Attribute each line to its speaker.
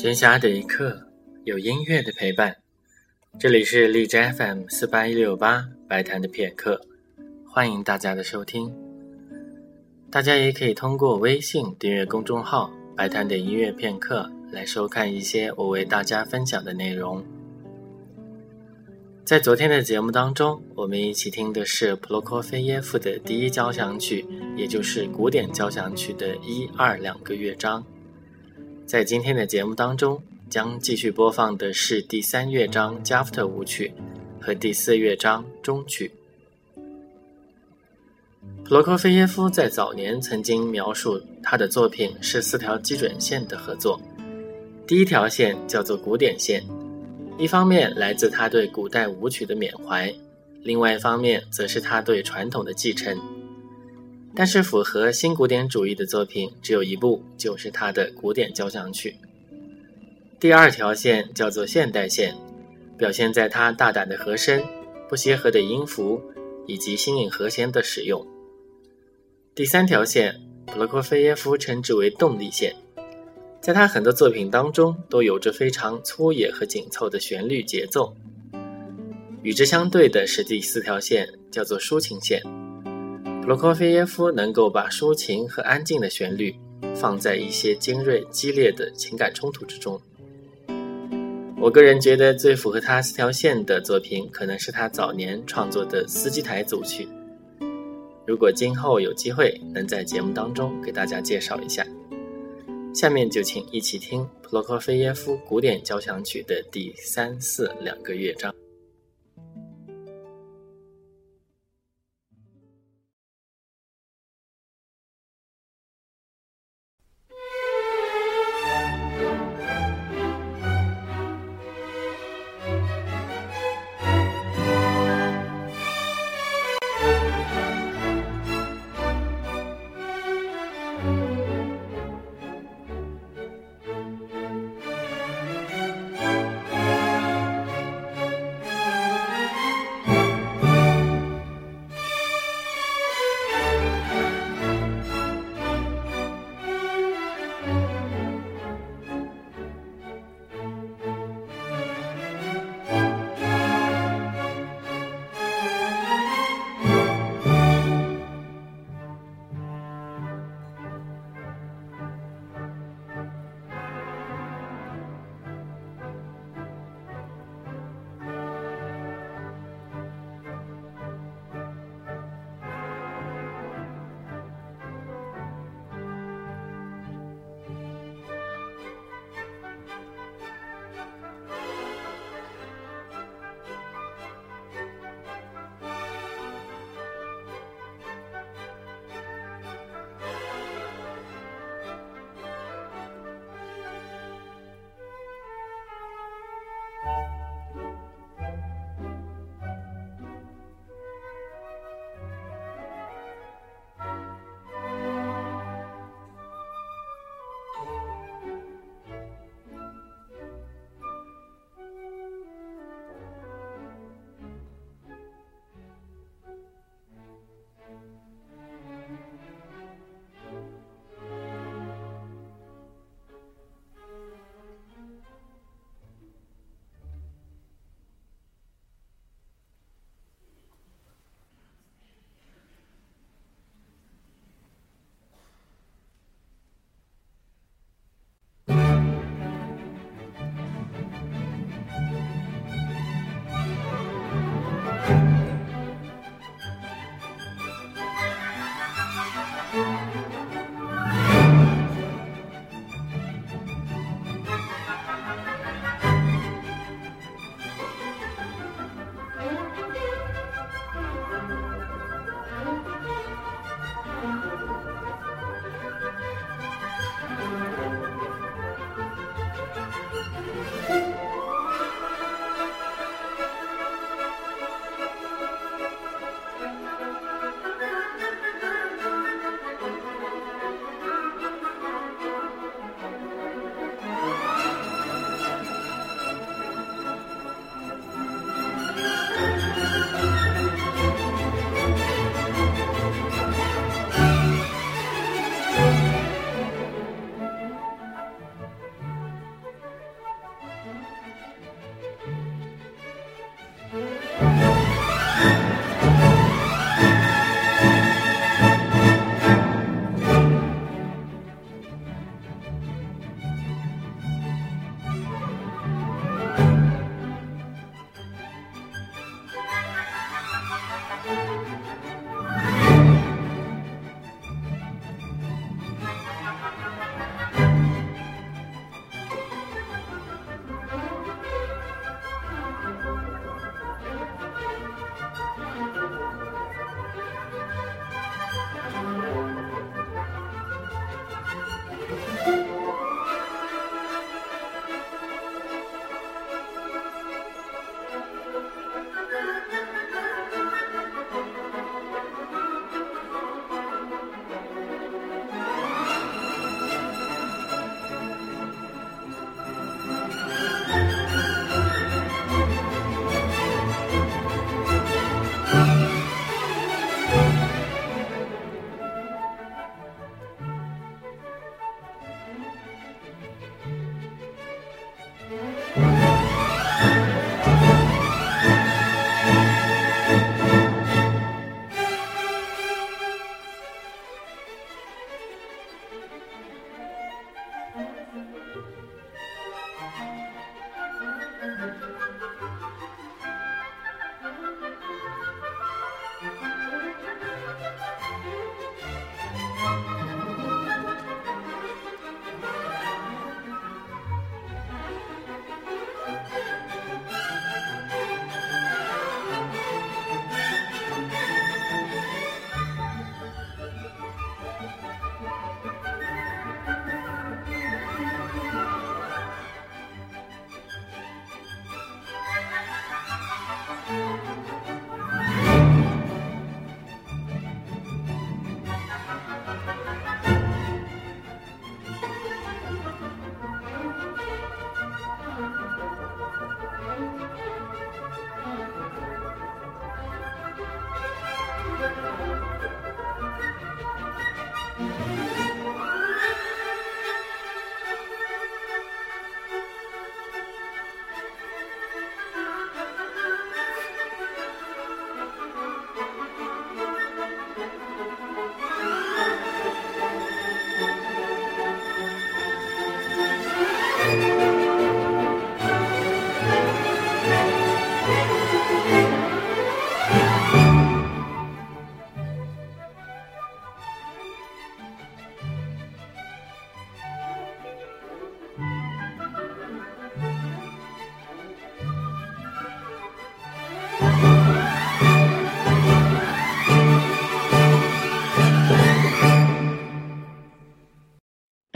Speaker 1: 闲暇的一刻，有音乐的陪伴。这里是荔枝 FM 四八一六八白谈的片刻，欢迎大家的收听。大家也可以通过微信订阅公众号“白谈的音乐片刻”来收看一些我为大家分享的内容。在昨天的节目当中，我们一起听的是普罗科菲耶夫的第一交响曲，也就是古典交响曲的一二两个乐章。在今天的节目当中，将继续播放的是第三乐章加夫特舞曲和第四乐章终曲。普罗科菲耶夫在早年曾经描述他的作品是四条基准线的合作，第一条线叫做古典线，一方面来自他对古代舞曲的缅怀，另外一方面则是他对传统的继承。但是符合新古典主义的作品只有一部，就是他的古典交响曲。第二条线叫做现代线，表现在他大胆的和声、不协和的音符以及新颖和弦的使用。第三条线，普罗科菲耶夫称之为动力线，在他很多作品当中都有着非常粗野和紧凑的旋律节奏。与之相对的是第四条线，叫做抒情线。罗科菲耶夫能够把抒情和安静的旋律放在一些尖锐激烈的情感冲突之中。我个人觉得最符合他四条线的作品，可能是他早年创作的司机台组曲。如果今后有机会能在节目当中给大家介绍一下，下面就请一起听普罗科菲耶夫古典交响曲的第三、四两个乐章。